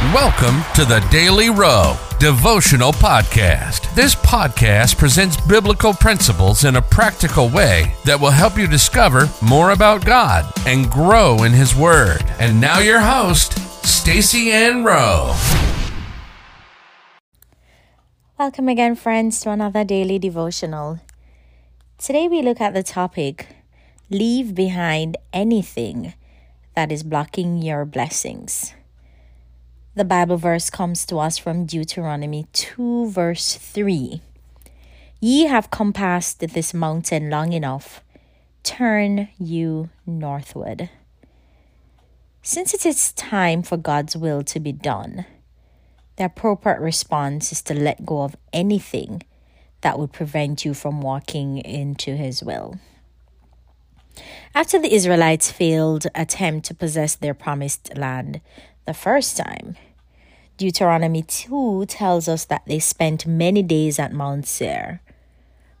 Welcome to the Daily Rowe Devotional Podcast. This podcast presents biblical principles in a practical way that will help you discover more about God and grow in His Word. And now, your host, Stacy Ann Rowe. Welcome again, friends, to another daily devotional. Today, we look at the topic Leave behind anything that is blocking your blessings. The Bible verse comes to us from Deuteronomy 2, verse 3. Ye have compassed this mountain long enough, turn you northward. Since it is time for God's will to be done, the appropriate response is to let go of anything that would prevent you from walking into His will. After the Israelites failed attempt to possess their promised land the first time, Deuteronomy 2 tells us that they spent many days at Mount Seir.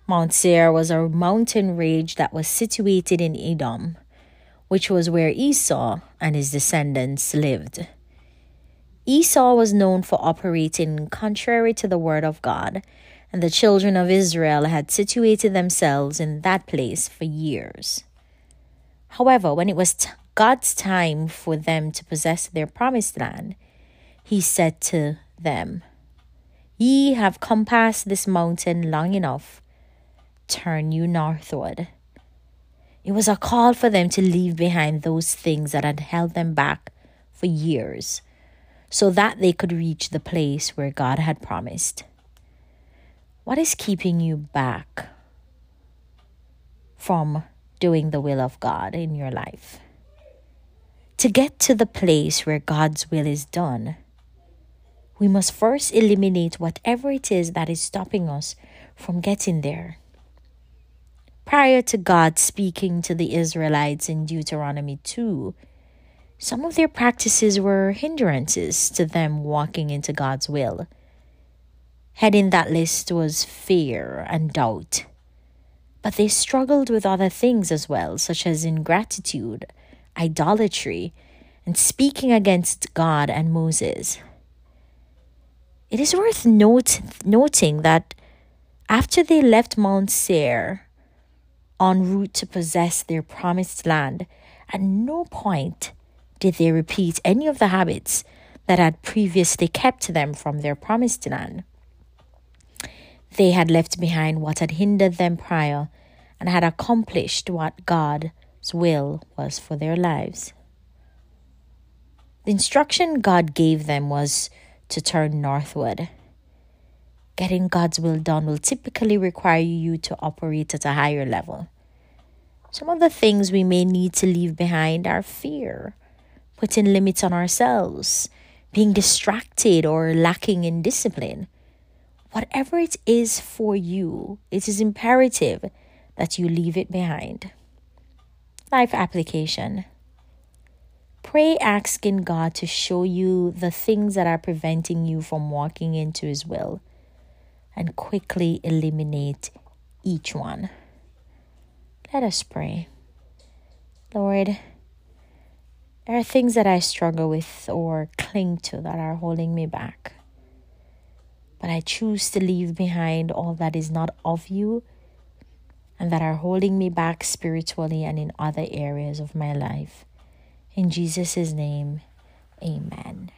Mount Seir was a mountain range that was situated in Edom, which was where Esau and his descendants lived. Esau was known for operating contrary to the word of God, and the children of Israel had situated themselves in that place for years. However, when it was t- God's time for them to possess their promised land, he said to them, Ye have compassed this mountain long enough. Turn you northward. It was a call for them to leave behind those things that had held them back for years so that they could reach the place where God had promised. What is keeping you back from doing the will of God in your life? To get to the place where God's will is done, we must first eliminate whatever it is that is stopping us from getting there. Prior to God speaking to the Israelites in Deuteronomy 2, some of their practices were hindrances to them walking into God's will. Heading that list was fear and doubt. But they struggled with other things as well, such as ingratitude, idolatry, and speaking against God and Moses. It is worth note, noting that after they left Mount Seir en route to possess their promised land, at no point did they repeat any of the habits that had previously kept them from their promised land. They had left behind what had hindered them prior and had accomplished what God's will was for their lives. The instruction God gave them was to turn northward. Getting God's will done will typically require you to operate at a higher level. Some of the things we may need to leave behind are fear, putting limits on ourselves, being distracted, or lacking in discipline. Whatever it is for you, it is imperative that you leave it behind. Life application. Pray asking God to show you the things that are preventing you from walking into His will and quickly eliminate each one. Let us pray. Lord, there are things that I struggle with or cling to that are holding me back. But I choose to leave behind all that is not of you and that are holding me back spiritually and in other areas of my life. In Jesus' name, amen.